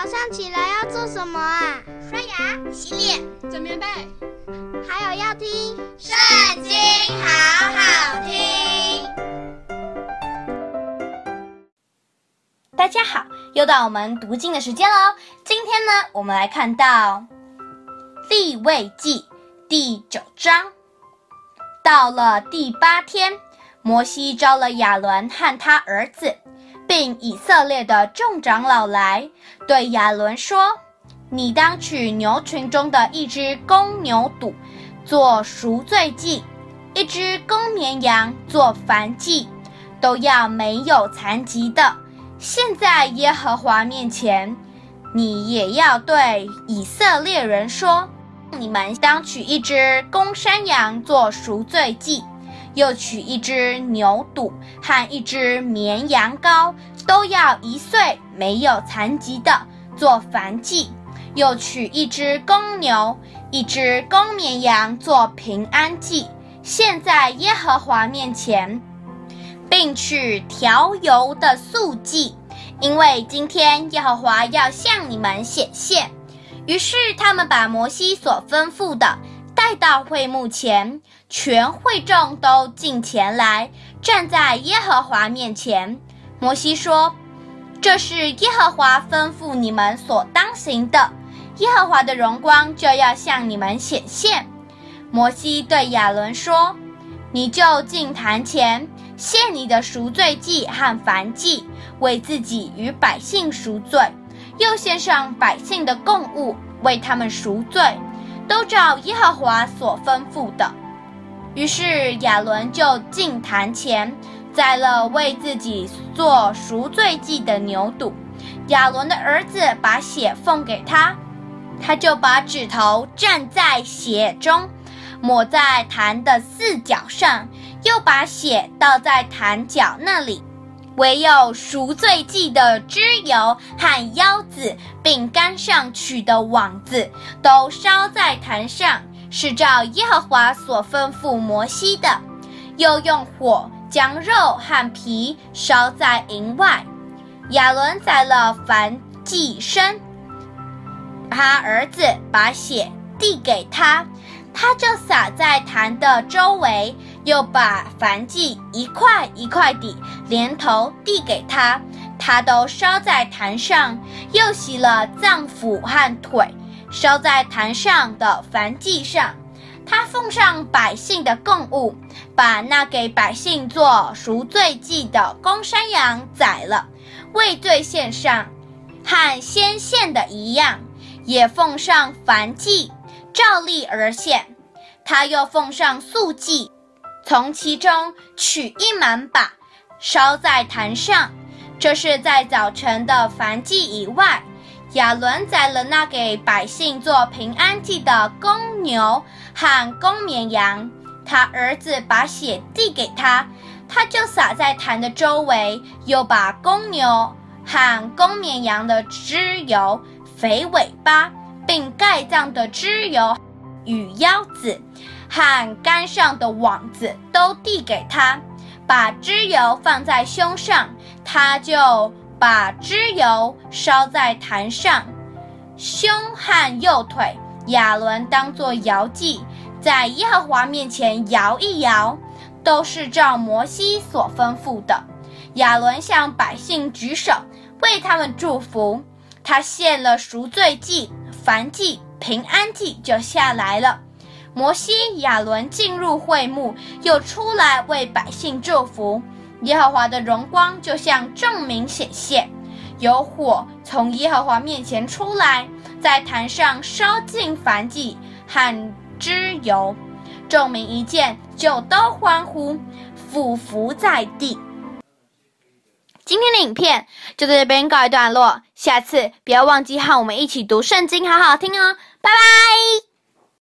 早上起来要做什么啊？刷牙、洗脸、整棉被，还有要听《圣经》，好好听。大家好，又到我们读经的时间喽。今天呢，我们来看到《利未记》第九章。到了第八天，摩西召了亚伦和他儿子。并以色列的众长老来，对亚伦说：“你当取牛群中的一只公牛犊，做赎罪祭；一只公绵羊做燔祭，都要没有残疾的。现在耶和华面前，你也要对以色列人说：你们当取一只公山羊做赎罪祭。”又取一只牛犊和一只绵羊羔，都要一岁没有残疾的做燔祭；又取一只公牛、一只公绵羊做平安祭，献在耶和华面前，并取调油的素祭，因为今天耶和华要向你们显现。于是他们把摩西所吩咐的。带到会幕前，全会众都进前来，站在耶和华面前。摩西说：“这是耶和华吩咐你们所当行的，耶和华的荣光就要向你们显现。”摩西对亚伦说：“你就进坛前，献你的赎罪祭和燔祭，为自己与百姓赎罪，又献上百姓的供物，为他们赎罪。”都照耶和华所吩咐的，于是亚伦就进坛前，宰了为自己做赎罪祭的牛犊。亚伦的儿子把血奉给他，他就把指头蘸在血中，抹在坛的四角上，又把血倒在坛角那里。唯有赎罪祭的脂油和腰子，并竿上取的网子，都烧在坛上，是照耶和华所吩咐摩西的。又用火将肉和皮烧在营外。亚伦宰了燔祭牲，他儿子把血递给他。他就撒在坛的周围，又把燔祭一块一块地连头递给他，他都烧在坛上，又洗了脏腑和腿，烧在坛上的燔祭上。他奉上百姓的供物，把那给百姓做赎罪祭的公山羊宰了，为罪献上，和先献的一样，也奉上燔祭。照例而献，他又奉上素祭，从其中取一满把，烧在坛上。这是在早晨的燔祭以外。亚伦宰了那给百姓做平安祭的公牛和公绵羊，他儿子把血递给他，他就撒在坛的周围，又把公牛和公绵羊的脂油、肥尾巴。并盖脏的脂油与腰子和杆上的网子都递给他，把脂油放在胸上，他就把脂油烧在坛上，胸和右腿亚伦当作摇祭，在耶和华面前摇一摇，都是照摩西所吩咐的。亚伦向百姓举手，为他们祝福，他献了赎罪祭。燔祭、平安祭就下来了。摩西、亚伦进入会幕，又出来为百姓祝福。耶和华的荣光就像众民显现，有火从耶和华面前出来，在坛上烧尽燔祭和脂油。众民一见，就都欢呼，俯伏在地。今天的影片就在这边告一段落，下次不要忘记和我们一起读圣经，好好听哦，拜拜。